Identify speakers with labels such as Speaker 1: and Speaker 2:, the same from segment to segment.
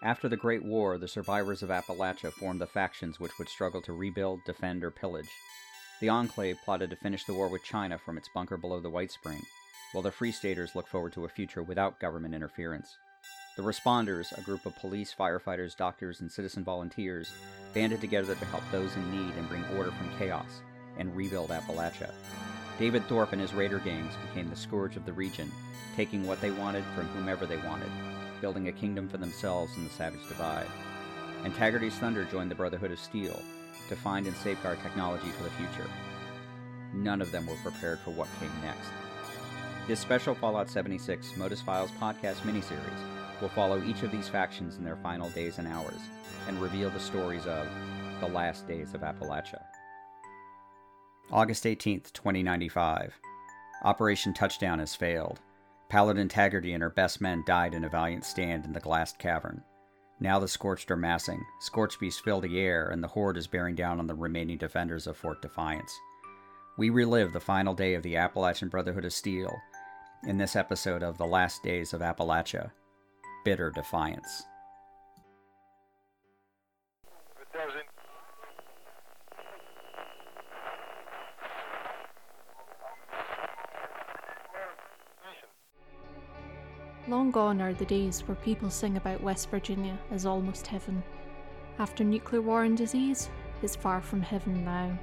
Speaker 1: After the Great War, the survivors of Appalachia formed the factions which would struggle to rebuild, defend, or pillage. The Enclave plotted to finish the war with China from its bunker below the White Spring, while the Free Staters looked forward to a future without government interference. The Responders, a group of police, firefighters, doctors, and citizen volunteers, banded together to help those in need and bring order from chaos and rebuild Appalachia. David Thorpe and his raider gangs became the scourge of the region, taking what they wanted from whomever they wanted, building a kingdom for themselves in the Savage Divide. And Taggerdy's Thunder joined the Brotherhood of Steel to find and safeguard technology for the future. None of them were prepared for what came next. This special Fallout 76 Modus Files podcast miniseries will follow each of these factions in their final days and hours and reveal the stories of the last days of Appalachia. August 18th, 2095. Operation Touchdown has failed. Paladin Taggerdy and her best men died in a valiant stand in the glassed cavern. Now the Scorched are massing, Scorch beasts fill the air, and the Horde is bearing down on the remaining defenders of Fort Defiance. We relive the final day of the Appalachian Brotherhood of Steel in this episode of The Last Days of Appalachia Bitter Defiance.
Speaker 2: Long gone are the days where people sing about West Virginia as almost heaven. After nuclear war and disease, it's far from heaven now.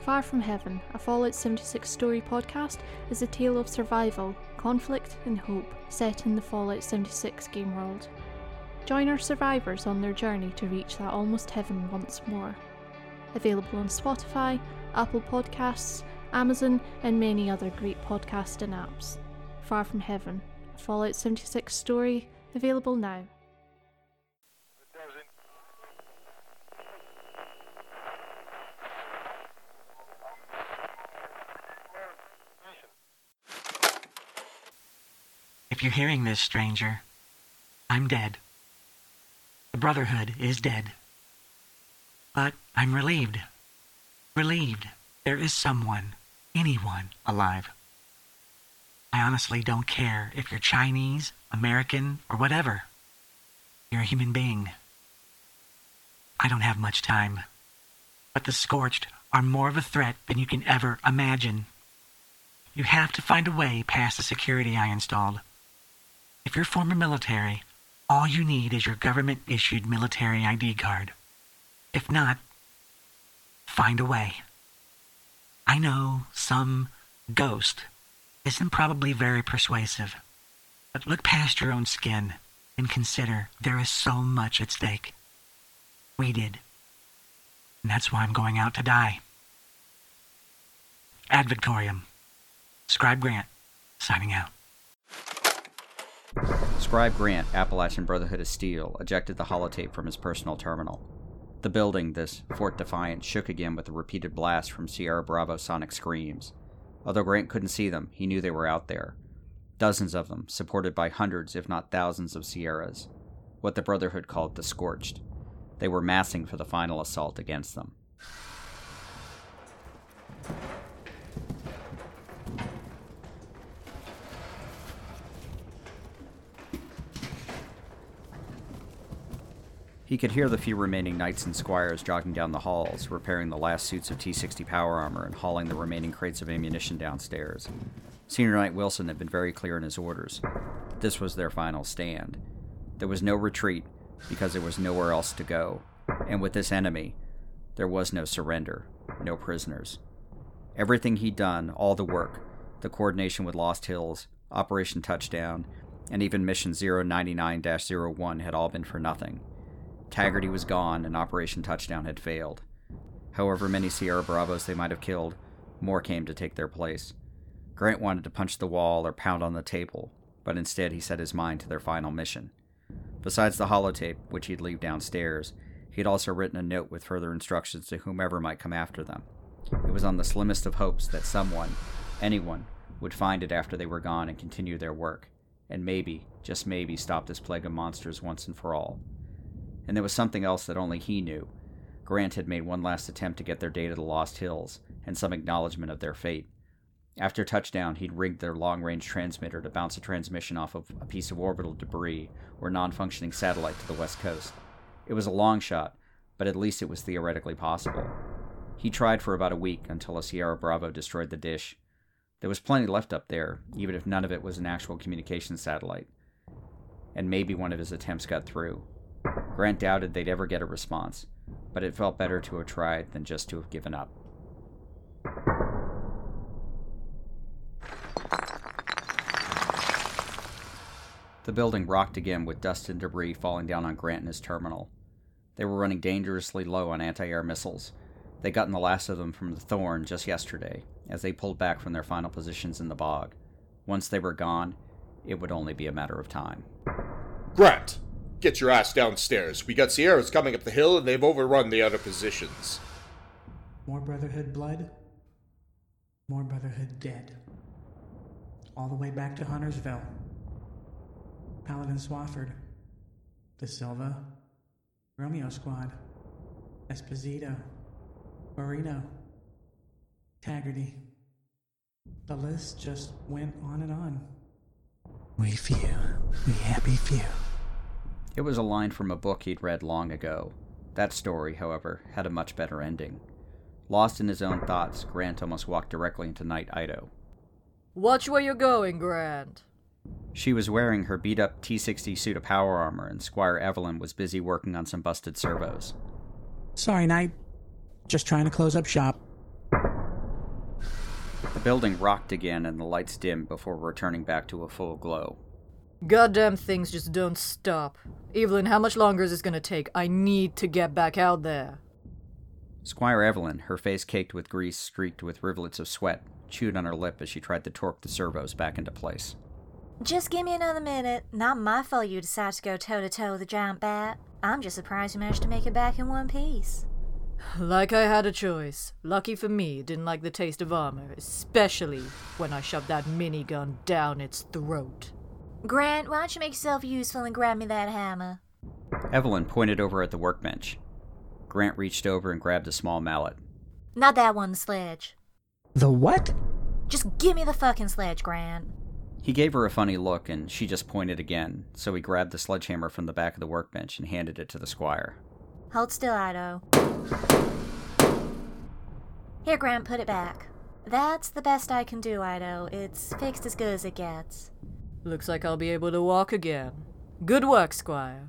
Speaker 2: Far from Heaven, a Fallout 76 story podcast, is a tale of survival, conflict, and hope set in the Fallout 76 game world. Join our survivors on their journey to reach that almost heaven once more. Available on Spotify, Apple Podcasts, Amazon, and many other great podcasting apps. Far from Heaven, Fallout 76 story, available now.
Speaker 3: If you're hearing this, stranger, I'm dead. The Brotherhood is dead. But I'm relieved. Relieved there is someone, anyone, alive. I honestly don't care if you're Chinese, American, or whatever. You're a human being. I don't have much time. But the Scorched are more of a threat than you can ever imagine. You have to find a way past the security I installed. If you're former military, all you need is your government issued military ID card. If not, find a way. I know some ghost isn't probably very persuasive, but look past your own skin and consider there is so much at stake. We did. And that's why I'm going out to die. Ad Victoriam. Scribe Grant, signing out.
Speaker 1: Scribe Grant, Appalachian Brotherhood of Steel, ejected the holotape from his personal terminal. The building, this Fort Defiance, shook again with a repeated blast from Sierra Bravo sonic screams. Although Grant couldn't see them, he knew they were out there. Dozens of them, supported by hundreds, if not thousands, of Sierras. What the Brotherhood called the Scorched. They were massing for the final assault against them. He could hear the few remaining knights and squires jogging down the halls, repairing the last suits of T 60 power armor and hauling the remaining crates of ammunition downstairs. Senior Knight Wilson had been very clear in his orders. This was their final stand. There was no retreat because there was nowhere else to go. And with this enemy, there was no surrender, no prisoners. Everything he'd done, all the work, the coordination with Lost Hills, Operation Touchdown, and even Mission 099 01 had all been for nothing. Taggerdy was gone and Operation Touchdown had failed. However many Sierra Bravos they might have killed, more came to take their place. Grant wanted to punch the wall or pound on the table, but instead he set his mind to their final mission. Besides the holotape, which he'd leave downstairs, he'd also written a note with further instructions to whomever might come after them. It was on the slimmest of hopes that someone, anyone, would find it after they were gone and continue their work, and maybe, just maybe, stop this plague of monsters once and for all and there was something else that only he knew. Grant had made one last attempt to get their data to Lost Hills, and some acknowledgement of their fate. After touchdown, he'd rigged their long range transmitter to bounce a transmission off of a piece of orbital debris or non functioning satellite to the west coast. It was a long shot, but at least it was theoretically possible. He tried for about a week until a Sierra Bravo destroyed the dish. There was plenty left up there, even if none of it was an actual communication satellite. And maybe one of his attempts got through. Grant doubted they'd ever get a response, but it felt better to have tried than just to have given up. The building rocked again with dust and debris falling down on Grant and his terminal. They were running dangerously low on anti air missiles. They'd gotten the last of them from the Thorn just yesterday, as they pulled back from their final positions in the bog. Once they were gone, it would only be a matter of time.
Speaker 4: Grant, get your ass downstairs. We got Sierras coming up the hill and they've overrun the other positions.
Speaker 3: More Brotherhood blood, more Brotherhood dead. All the way back to Huntersville. Paladin Swafford, De Silva, Romeo Squad, Esposito, Marino, Taggerdy. The list just went on and on. We few, we happy few.
Speaker 1: It was a line from a book he'd read long ago. That story, however, had a much better ending. Lost in his own thoughts, Grant almost walked directly into Knight Ido.
Speaker 5: Watch where you're going, Grant.
Speaker 1: She was wearing her beat up T 60 suit of power armor, and Squire Evelyn was busy working on some busted servos.
Speaker 3: Sorry, Knight. Just trying to close up shop.
Speaker 1: The building rocked again and the lights dimmed before returning back to a full glow.
Speaker 5: Goddamn things just don't stop. Evelyn, how much longer is this gonna take? I need to get back out there.
Speaker 1: Squire Evelyn, her face caked with grease streaked with rivulets of sweat, chewed on her lip as she tried to torque the servos back into place.
Speaker 6: Just give me another minute. Not my fault you decided to go toe to toe with a giant bat. I'm just surprised you managed to make it back in one piece.
Speaker 5: Like I had a choice. Lucky for me, didn't like the taste of armor, especially when I shoved that minigun down its throat.
Speaker 6: Grant, why don't you make yourself useful and grab me that hammer?
Speaker 1: Evelyn pointed over at the workbench. Grant reached over and grabbed a small mallet.
Speaker 6: Not that one, sledge.
Speaker 3: The what?
Speaker 6: Just give me the fucking sledge, Grant.
Speaker 1: He gave her a funny look, and she just pointed again, so he grabbed the sledgehammer from the back of the workbench and handed it to the squire.
Speaker 6: Hold still, Ido. Here, Grant, put it back. That's the best I can do, Ido. It's fixed as good as it gets.
Speaker 5: Looks like I'll be able to walk again. Good work, Squire.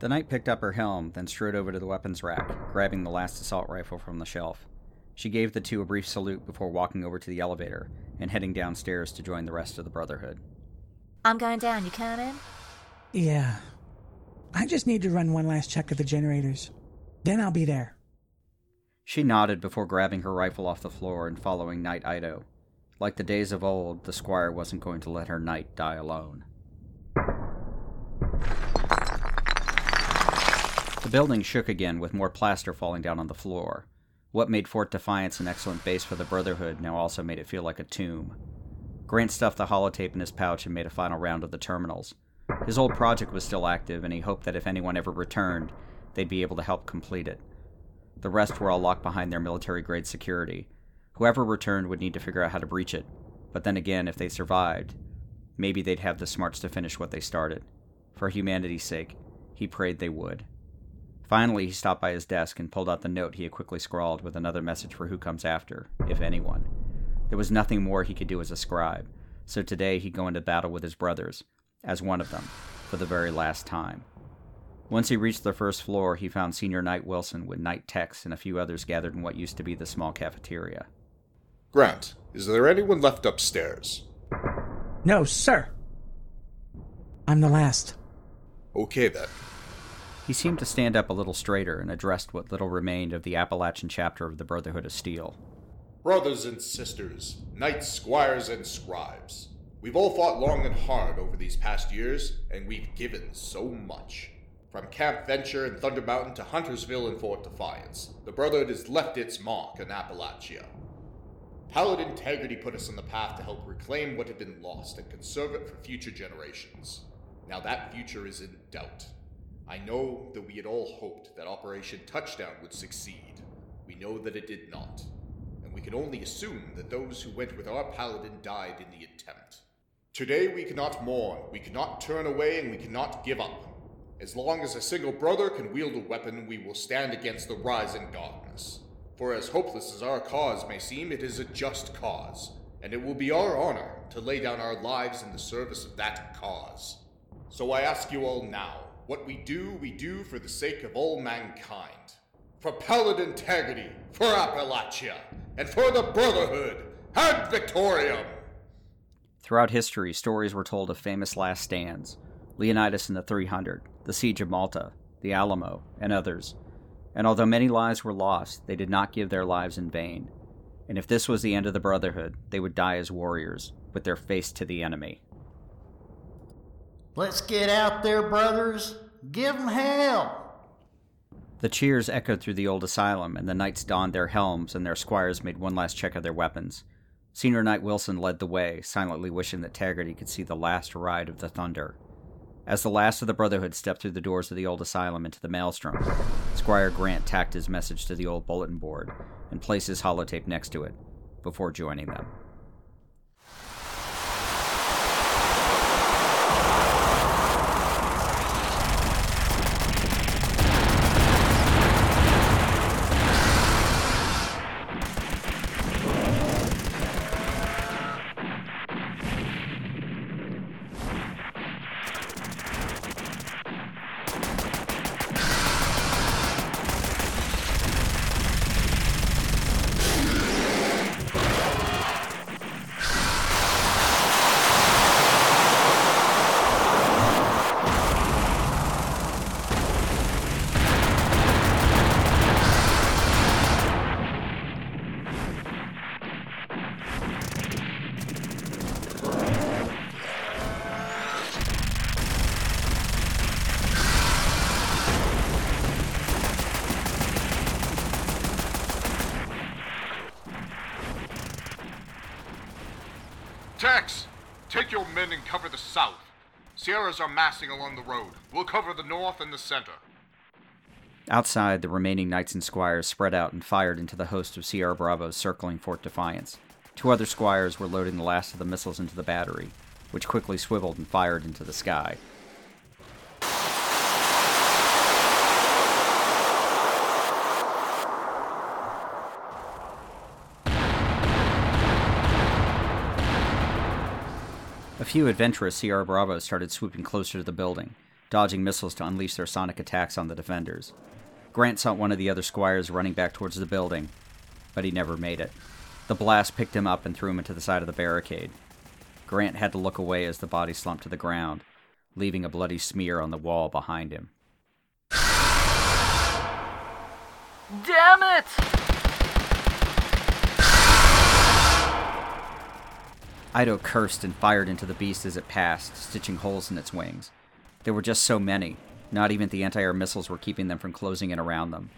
Speaker 1: The knight picked up her helm, then strode over to the weapons rack, grabbing the last assault rifle from the shelf. She gave the two a brief salute before walking over to the elevator and heading downstairs to join the rest of the Brotherhood.
Speaker 6: I'm going down. You coming?
Speaker 3: Yeah. I just need to run one last check of the generators. Then I'll be there.
Speaker 1: She nodded before grabbing her rifle off the floor and following Knight Ido. Like the days of old, the squire wasn't going to let her knight die alone. The building shook again with more plaster falling down on the floor. What made Fort Defiance an excellent base for the Brotherhood now also made it feel like a tomb. Grant stuffed the holotape in his pouch and made a final round of the terminals. His old project was still active, and he hoped that if anyone ever returned, they'd be able to help complete it. The rest were all locked behind their military grade security. Whoever returned would need to figure out how to breach it. But then again, if they survived, maybe they'd have the smarts to finish what they started. For humanity's sake, he prayed they would. Finally, he stopped by his desk and pulled out the note he had quickly scrawled with another message for who comes after, if anyone. There was nothing more he could do as a scribe, so today he'd go into battle with his brothers, as one of them, for the very last time. Once he reached the first floor, he found Senior Knight Wilson with Knight Tex and a few others gathered in what used to be the small cafeteria.
Speaker 4: Grant, is there anyone left upstairs?
Speaker 3: No, sir. I'm the last.
Speaker 4: Okay then.
Speaker 1: He seemed to stand up a little straighter and addressed what little remained of the Appalachian chapter of the Brotherhood of Steel.
Speaker 4: Brothers and sisters, knights, squires, and scribes. We've all fought long and hard over these past years, and we've given so much. From Camp Venture and Thunder Mountain to Huntersville and Fort Defiance, the Brotherhood has left its mark in Appalachia. Paladin Taggerdy put us on the path to help reclaim what had been lost and conserve it for future generations. Now that future is in doubt. I know that we had all hoped that Operation Touchdown would succeed. We know that it did not. And we can only assume that those who went with our paladin died in the attempt. Today we cannot mourn, we cannot turn away, and we cannot give up. As long as a single brother can wield a weapon, we will stand against the rising darkness. For as hopeless as our cause may seem, it is a just cause, and it will be our honor to lay down our lives in the service of that cause. So I ask you all now what we do, we do for the sake of all mankind. For Paladin Taggerdy, for Appalachia, and for the Brotherhood and Victoriam!
Speaker 1: Throughout history, stories were told of famous last stands Leonidas and the 300, the Siege of Malta, the Alamo, and others. And although many lives were lost, they did not give their lives in vain. And if this was the end of the Brotherhood, they would die as warriors, with their face to the enemy.
Speaker 7: Let's get out there, brothers. Give 'em hell.
Speaker 1: The cheers echoed through the old asylum, and the knights donned their helms, and their squires made one last check of their weapons. Senior Knight Wilson led the way, silently wishing that Taggerdy could see the last ride of the Thunder. As the last of the Brotherhood stepped through the doors of the old asylum into the maelstrom, Squire Grant tacked his message to the old bulletin board and placed his holotape next to it before joining them.
Speaker 4: Tex, men and cover the south. Sierras are massing along the road. We'll cover the north and the center.
Speaker 1: Outside, the remaining knights and squires spread out and fired into the host of Sierra Bravos circling Fort Defiance. Two other squires were loading the last of the missiles into the battery, which quickly swiveled and fired into the sky. A few adventurous Sierra Bravos started swooping closer to the building, dodging missiles to unleash their sonic attacks on the defenders. Grant saw one of the other squires running back towards the building, but he never made it. The blast picked him up and threw him into the side of the barricade. Grant had to look away as the body slumped to the ground, leaving a bloody smear on the wall behind him.
Speaker 5: Damn it!
Speaker 1: Ido cursed and fired into the beast as it passed, stitching holes in its wings. There were just so many, not even the anti air missiles were keeping them from closing in around them.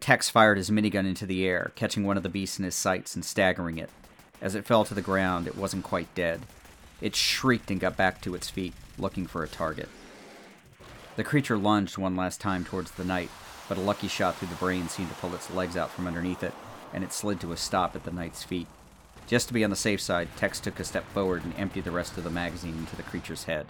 Speaker 1: Tex fired his minigun into the air, catching one of the beasts in his sights and staggering it. As it fell to the ground, it wasn't quite dead. It shrieked and got back to its feet, looking for a target. The creature lunged one last time towards the knight, but a lucky shot through the brain seemed to pull its legs out from underneath it, and it slid to a stop at the knight's feet. Just to be on the safe side, Tex took a step forward and emptied the rest of the magazine into the creature's head.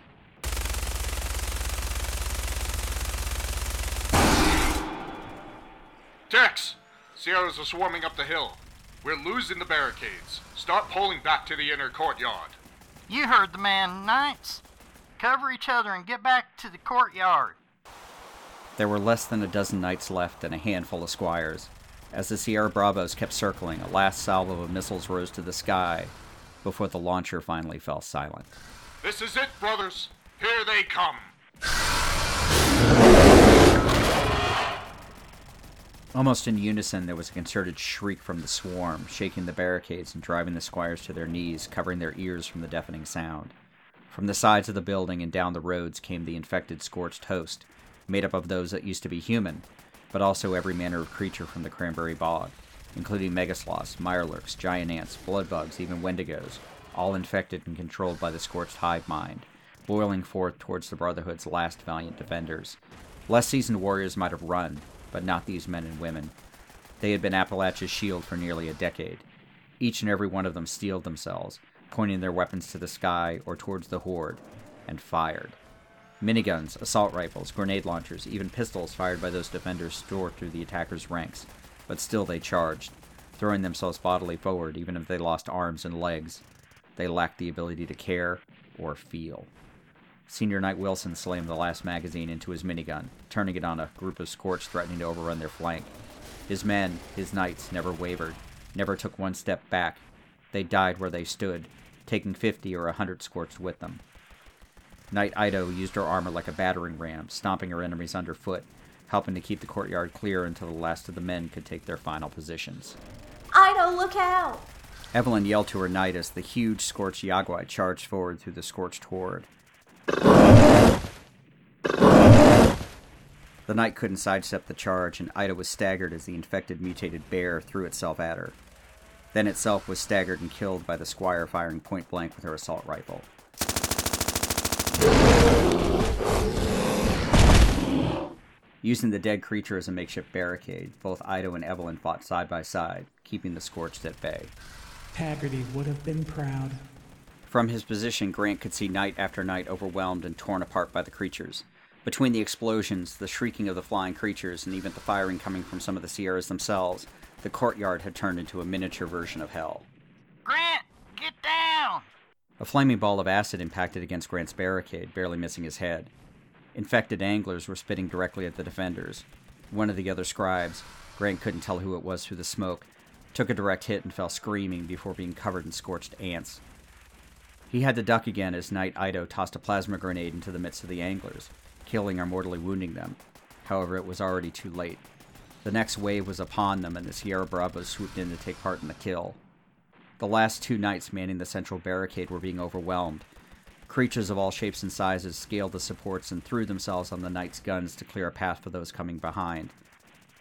Speaker 4: Tex! Sierras are swarming up the hill. We're losing the barricades. Start pulling back to the inner courtyard.
Speaker 8: You heard the man, Knights. Cover each other and get back to the courtyard.
Speaker 1: There were less than a dozen knights left and a handful of squires. As the Sierra Bravos kept circling, a last salvo of missiles rose to the sky before the launcher finally fell silent.
Speaker 4: This is it, brothers. Here they come.
Speaker 1: Almost in unison, there was a concerted shriek from the swarm, shaking the barricades and driving the squires to their knees, covering their ears from the deafening sound. From the sides of the building and down the roads came the infected, scorched host, made up of those that used to be human, but also every manner of creature from the cranberry bog, including megasloths, mirelurks, giant ants, bloodbugs, even wendigos, all infected and controlled by the scorched hive mind, boiling forth towards the Brotherhood's last valiant defenders. Less seasoned warriors might have run, but not these men and women. They had been Appalachia's shield for nearly a decade. Each and every one of them steeled themselves, pointing their weapons to the sky or towards the horde, and fired. Miniguns, assault rifles, grenade launchers, even pistols fired by those defenders tore through the attackers' ranks, but still they charged, throwing themselves bodily forward even if they lost arms and legs. They lacked the ability to care or feel. Senior Knight Wilson slammed the last magazine into his minigun, turning it on a group of Scorch threatening to overrun their flank. His men, his knights, never wavered, never took one step back. They died where they stood, taking 50 or a 100 Scorched with them. Knight Ido used her armor like a battering ram, stomping her enemies underfoot, helping to keep the courtyard clear until the last of the men could take their final positions.
Speaker 6: Ido, look out!
Speaker 1: Evelyn yelled to her knight as the huge Scorched Yao Guai charged forward through the scorched horde. The knight couldn't sidestep the charge, and Ida was staggered as the infected mutated bear threw itself at her. Then itself was staggered and killed by the squire firing point blank with her assault rifle. Using the dead creature as a makeshift barricade, both Ido and Evelyn fought side by side, keeping the scorched at bay.
Speaker 9: Taggerdy would have been proud.
Speaker 1: From his position, Grant could see knight after knight overwhelmed and torn apart by the creatures. Between the explosions, the shrieking of the flying creatures, and even the firing coming from some of the Sierras themselves, the courtyard had turned into a miniature version of hell.
Speaker 8: Grant, get down!
Speaker 1: A flaming ball of acid impacted against Grant's barricade, barely missing his head. Infected anglers were spitting directly at the defenders. One of the other scribes, Grant couldn't tell who it was through the smoke, took a direct hit and fell screaming before being covered in scorched ants. He had to duck again as Knight Ido tossed a plasma grenade into the midst of the anglers, killing or mortally wounding them. However, it was already too late. The next wave was upon them, and the Sierra Bravos swooped in to take part in the kill. The last two knights manning the central barricade were being overwhelmed. Creatures of all shapes and sizes scaled the supports and threw themselves on the knights' guns to clear a path for those coming behind.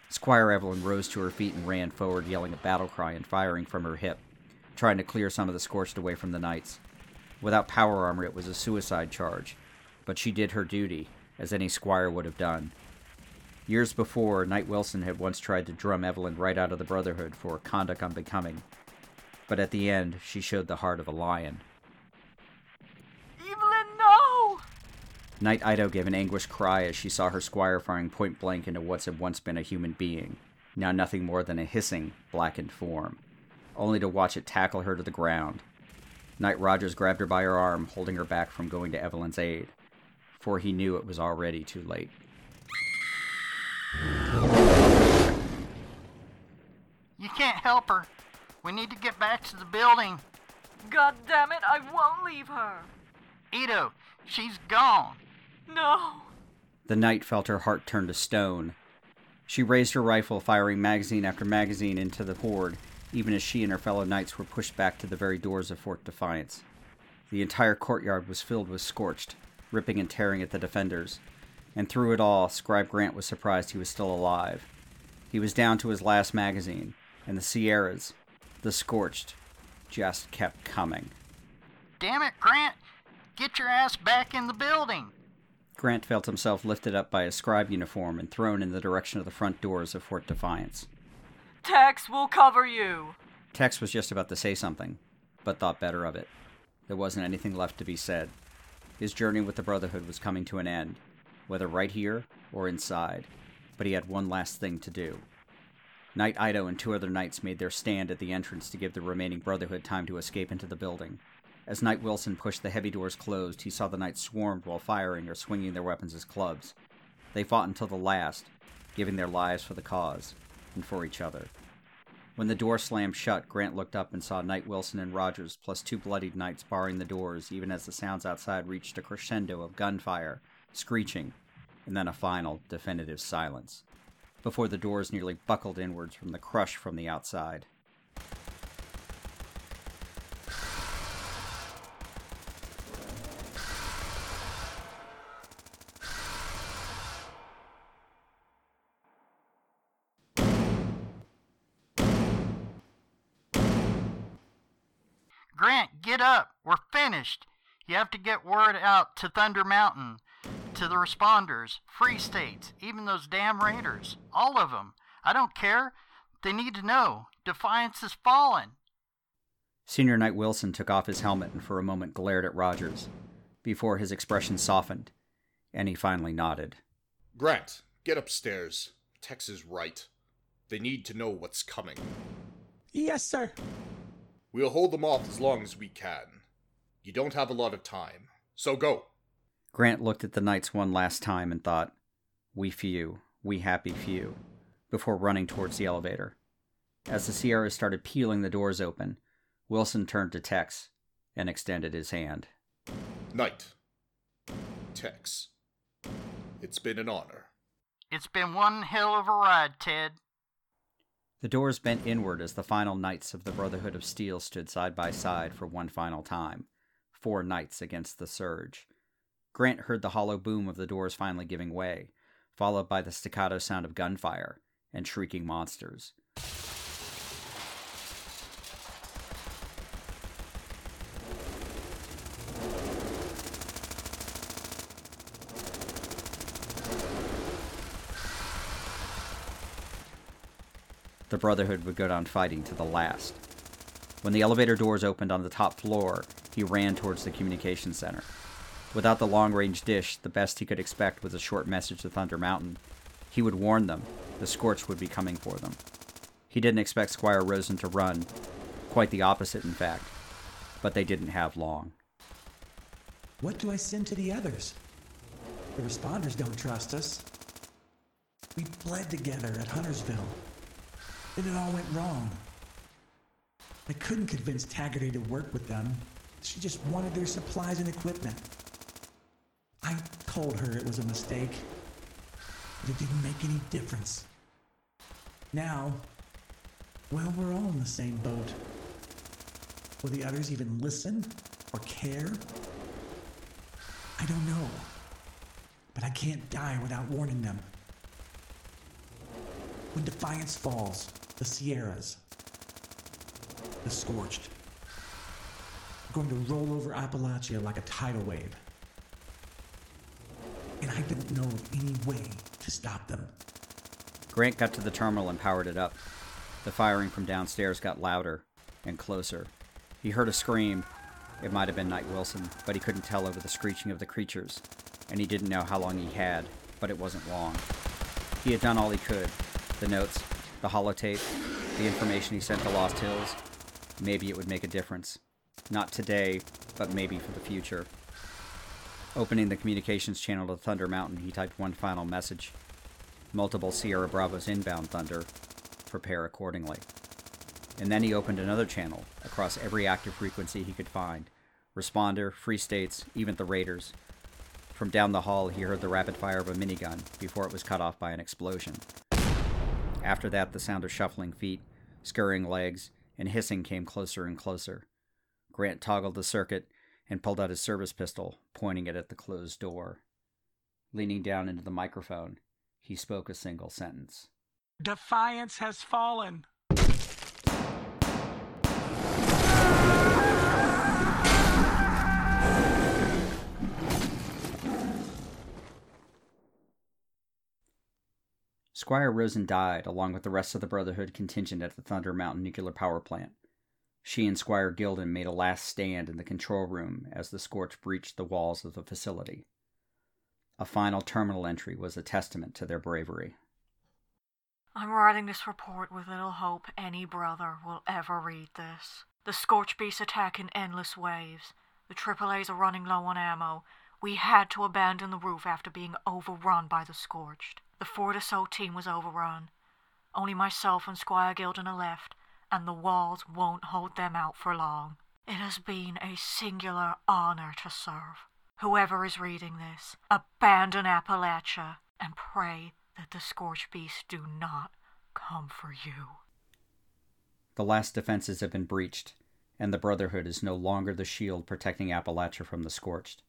Speaker 1: Squire Evelyn rose to her feet and ran forward, yelling a battle cry and firing from her hip, trying to clear some of the scorched away from the knights. Without power armor, it was a suicide charge, but she did her duty, as any squire would have done. Years before, Knight Wilson had once tried to drum Evelyn right out of the Brotherhood for conduct unbecoming, but at the end, she showed the heart of a lion.
Speaker 5: Evelyn, no!
Speaker 1: Knight Ido gave an anguished cry as she saw her squire firing point blank into what had once been a human being, now nothing more than a hissing, blackened form, only to watch it tackle her to the ground. Knight Rogers grabbed her by her arm, holding her back from going to Evelyn's aid, for he knew it was already too late.
Speaker 8: You can't help her. We need to get back to the building.
Speaker 5: God damn it, I won't leave her.
Speaker 8: Ito, she's gone.
Speaker 5: No.
Speaker 1: The knight felt her heart turn to stone. She raised her rifle, firing magazine after magazine into the horde, even as she and her fellow knights were pushed back to the very doors of Fort Defiance. The entire courtyard was filled with scorched, ripping and tearing at the defenders, and through it all, Scribe Grant was surprised he was still alive. He was down to his last magazine, and the Sierras, the scorched, just kept coming.
Speaker 8: Damn it, Grant! Get your ass back in the building!
Speaker 1: Grant felt himself lifted up by his scribe uniform and thrown in the direction of the front doors of Fort Defiance.
Speaker 5: Tex will cover you.
Speaker 1: Tex was just about to say something, but thought better of it. There wasn't anything left to be said. His journey with the Brotherhood was coming to an end, whether right here or inside, but he had one last thing to do. Knight Ido and two other knights made their stand at the entrance to give the remaining Brotherhood time to escape into the building. As Knight Wilson pushed the heavy doors closed, he saw the knights swarmed while firing or swinging their weapons as clubs. They fought until the last, giving their lives for the cause and for each other. When the door slammed shut, Grant looked up and saw Knight Wilson and Rogers, plus two bloodied knights, barring the doors, even as the sounds outside reached a crescendo of gunfire, screeching, and then a final, definitive silence, before the doors nearly buckled inwards from the crush from the outside.
Speaker 8: Grant, get up. We're finished. You have to get word out to Thunder Mountain, to the responders, Free States, even those damn raiders. All of them. I don't care. They need to know. Defiance has fallen.
Speaker 1: Senior Knight Wilson took off his helmet and for a moment glared at Rogers, before his expression softened, and he finally nodded.
Speaker 4: Grant, get upstairs. Tex is right. They need to know what's coming.
Speaker 9: Yes, sir.
Speaker 4: We'll hold them off as long as we can. You don't have a lot of time, so go.
Speaker 1: Grant looked at the knights one last time and thought, We few, we happy few, before running towards the elevator. As the Sierras started peeling the doors open, Wilson turned to Tex and extended his hand.
Speaker 4: Knight. Tex. It's been an honor.
Speaker 8: It's been one hell of a ride, Ted.
Speaker 1: The doors bent inward as the final knights of the Brotherhood of Steel stood side by side for one final time. Four knights against the surge. Grant heard the hollow boom of the doors finally giving way, followed by the staccato sound of gunfire and shrieking monsters. Brotherhood would go down fighting to the last. When the elevator doors opened on the top floor, he ran towards the communication center. Without the long range dish, the best he could expect was a short message to Thunder Mountain. He would warn them the Scorch would be coming for them. He didn't expect Squire Rosen to run. Quite the opposite, in fact. But they didn't have long.
Speaker 9: What do I send to the others? The responders don't trust us. We bled together at Huntersville. Then it all went wrong. I couldn't convince Taggerdy to work with them. She just wanted their supplies and equipment. I told her it was a mistake, but it didn't make any difference. Now, well, we're all in the same boat. Will the others even listen or care? I don't know. But I can't die without warning them. When Defiance falls, the Sierras, the Scorched, are going to roll over Appalachia like a tidal wave. And I don't know of any way to stop them.
Speaker 1: Grant got to the terminal and powered it up. The firing from downstairs got louder and closer. He heard a scream. It might have been Knight Wilson, but he couldn't tell over the screeching of the creatures, and he didn't know how long he had, but it wasn't long. He had done all he could. The notes, the holotape, the information he sent to Lost Hills. Maybe it would make a difference. Not today, but maybe for the future. Opening the communications channel to Thunder Mountain, he typed one final message. Multiple Sierra Bravos inbound Thunder. Prepare accordingly. And then he opened another channel across every active frequency he could find. Responder, Free States, even the Raiders. From down the hall, he heard the rapid fire of a minigun before it was cut off by an explosion. After that, the sound of shuffling feet, scurrying legs, and hissing came closer and closer. Grant toggled the circuit and pulled out his service pistol, pointing it at the closed door. Leaning down into the microphone, he spoke a single sentence.
Speaker 3: Defiance has fallen.
Speaker 1: Squire Rosen died along with the rest of the Brotherhood contingent at the Thunder Mountain nuclear power plant. She and Squire Gilden made a last stand in the control room as the scorch breached the walls of the facility. A final terminal entry was a testament to their bravery.
Speaker 5: I'm writing this report with little hope any brother will ever read this. The Scorch Beasts attack in endless waves. The AAAs are running low on ammo. We had to abandon the roof after being overrun by the Scorched. The Fort Atlas team was overrun. Only myself and Squire Gilden are left, and the walls won't hold them out for long. It has been a singular honor to serve. Whoever is reading this, abandon Appalachia and pray that the scorched Beasts do not come for you.
Speaker 1: The last defenses have been breached, and the Brotherhood is no longer the shield protecting Appalachia from the Scorched.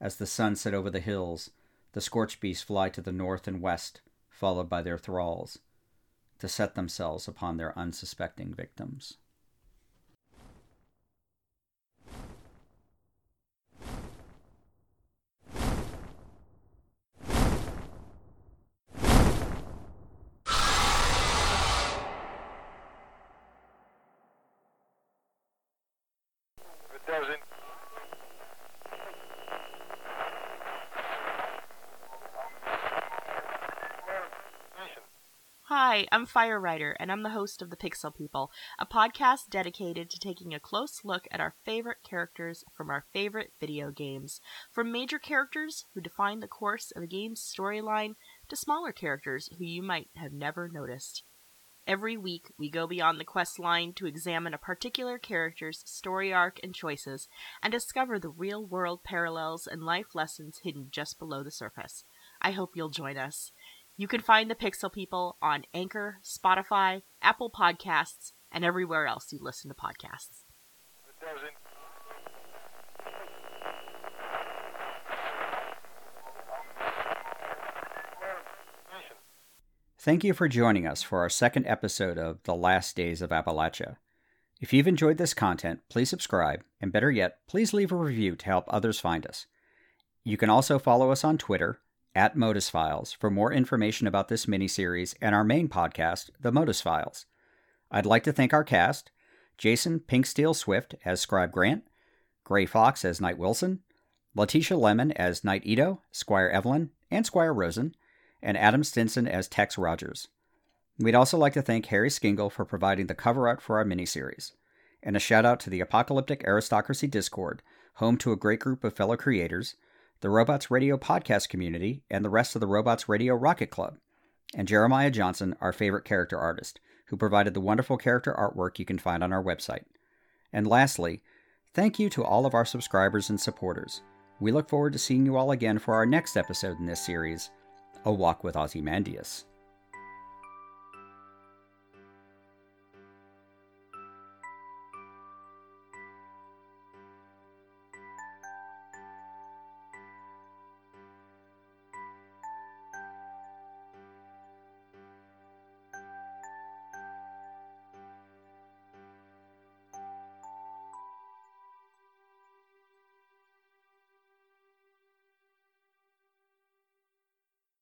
Speaker 1: As the sun set over the hills, the Scorch Beasts fly to the north and west, followed by their thralls, to set themselves upon their unsuspecting victims.
Speaker 10: Hi, I'm Fire Writer, and I'm the host of The Pixel People, a podcast dedicated to taking a close look at our favorite characters from our favorite video games. From major characters who define the course of a game's storyline to smaller characters who you might have never noticed. Every week, we go beyond the quest line to examine a particular character's story arc and choices and discover the real world parallels and life lessons hidden just below the surface. I hope you'll join us. You can find the Pixel People on Anchor, Spotify, Apple Podcasts, and everywhere else you listen to podcasts.
Speaker 1: Thank you for joining us for our second episode of The Last Days of Appalachia. If you've enjoyed this content, please subscribe, and better yet, please leave a review to help others find us. You can also follow us on Twitter at Modus Files for more information about this miniseries and our main podcast, The Modus Files. I'd like to thank our cast Jason Pinksteel Swift as Scribe Grant, Gray Fox as Knight Wilson, Letitia Lemon as Knight Ito, Squire Evelyn, and Squire Rosen, and Adam Stinson as Tex Rogers. We'd also like to thank Harry Skingle for providing the cover art for our miniseries. And a shout out to the Apocalyptic Aristocracy Discord, home to a great group of fellow creators, the Robots Radio podcast community, and the rest of the Robots Radio Rocket Club, and Jeremiah Johnson, our favorite character artist, who provided the wonderful character artwork you can find on our website. And lastly, thank you to all of our subscribers and supporters. We look forward to seeing you all again for our next episode in this series a Walk with Ozymandias.